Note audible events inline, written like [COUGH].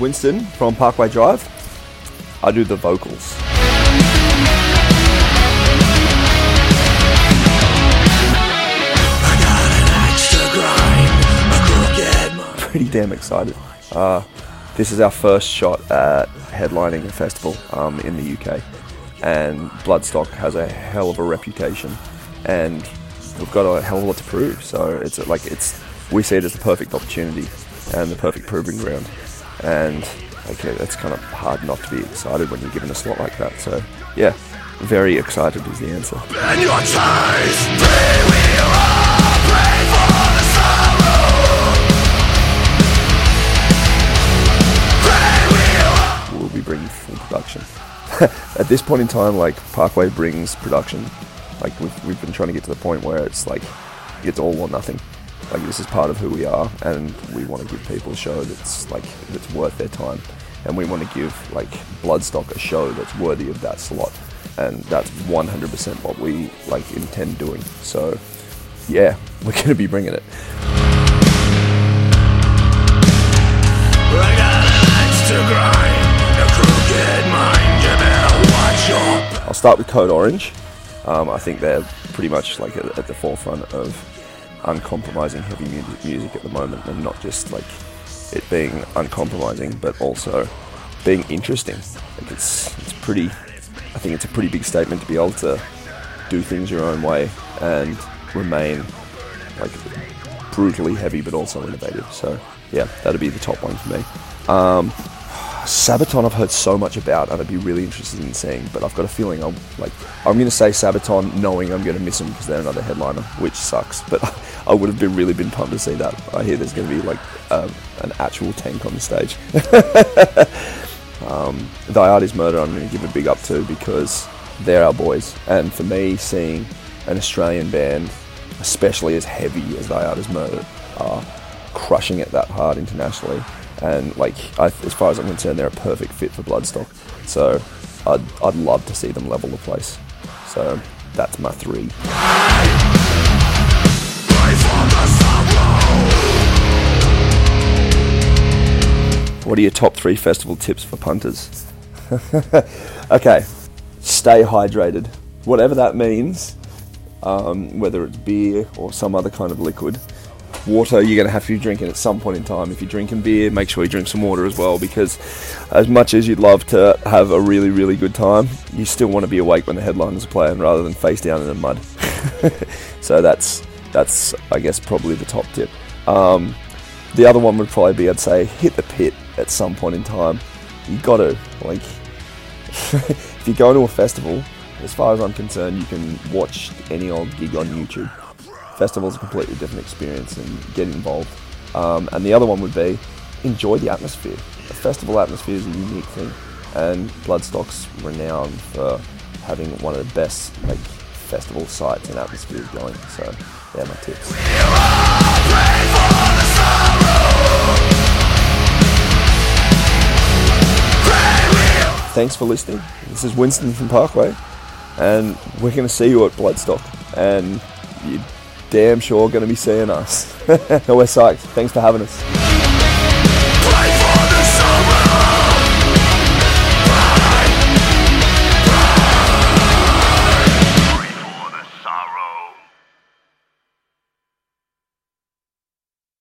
Winston from Parkway Drive. I do the vocals. Pretty damn excited. Uh, this is our first shot at headlining a festival um, in the UK, and Bloodstock has a hell of a reputation, and we've got a hell of a lot to prove. So it's like it's we see it as the perfect opportunity and the perfect proving ground, and okay, it's kind of hard not to be excited when you're given a slot like that. So yeah, very excited is the answer. We'll be bringing full production. [LAUGHS] At this point in time, like Parkway brings production. Like we've, we've been trying to get to the point where it's like it's all or nothing. Like this is part of who we are, and we want to give people a show that's like that's worth their time, and we want to give like Bloodstock a show that's worthy of that slot, and that's 100% what we like intend doing. So, yeah, [LAUGHS] we're gonna be bringing it. I'll start with Code Orange. Um, I think they're pretty much like at, at the forefront of uncompromising heavy music, music at the moment, and not just like it being uncompromising, but also being interesting. Like it's it's pretty. I think it's a pretty big statement to be able to do things your own way and remain like brutally heavy, but also innovative. So yeah, that'd be the top one for me. Um, Sabaton I've heard so much about and I'd be really interested in seeing, but I've got a feeling I'm like I'm going to say Sabaton knowing I'm going to miss them because they're another headliner, which sucks. But [LAUGHS] I would have been really been pumped to see that. I hear there's going to be like um, an actual tank on the stage. [LAUGHS] um, Art Is Murder I'm going to give a big up to because they're our boys, and for me seeing an Australian band, especially as heavy as Art Is Murder, are crushing it that hard internationally and like I, as far as I'm concerned, they're a perfect fit for Bloodstock. So I'd, I'd love to see them level the place. So that's my three. What are your top three festival tips for punters? [LAUGHS] okay, stay hydrated. Whatever that means, um, whether it's beer or some other kind of liquid water you're going to have to be drinking at some point in time. If you're drinking beer, make sure you drink some water as well because as much as you'd love to have a really, really good time, you still want to be awake when the headliners are playing rather than face down in the mud. [LAUGHS] so that's, that's I guess, probably the top tip. Um, the other one would probably be, I'd say, hit the pit at some point in time. You got to, like, [LAUGHS] if you go to a festival, as far as I'm concerned, you can watch any old gig on YouTube festival's a completely different experience and get involved. Um, and the other one would be enjoy the atmosphere. A festival atmosphere is a unique thing, and Bloodstock's renowned for having one of the best like festival sites and atmospheres going. So, yeah, my tips. Thanks for listening. This is Winston from Parkway, and we're going to see you at Bloodstock. And you damn sure going to be seeing us. [LAUGHS] we're psyched. Thanks for having us.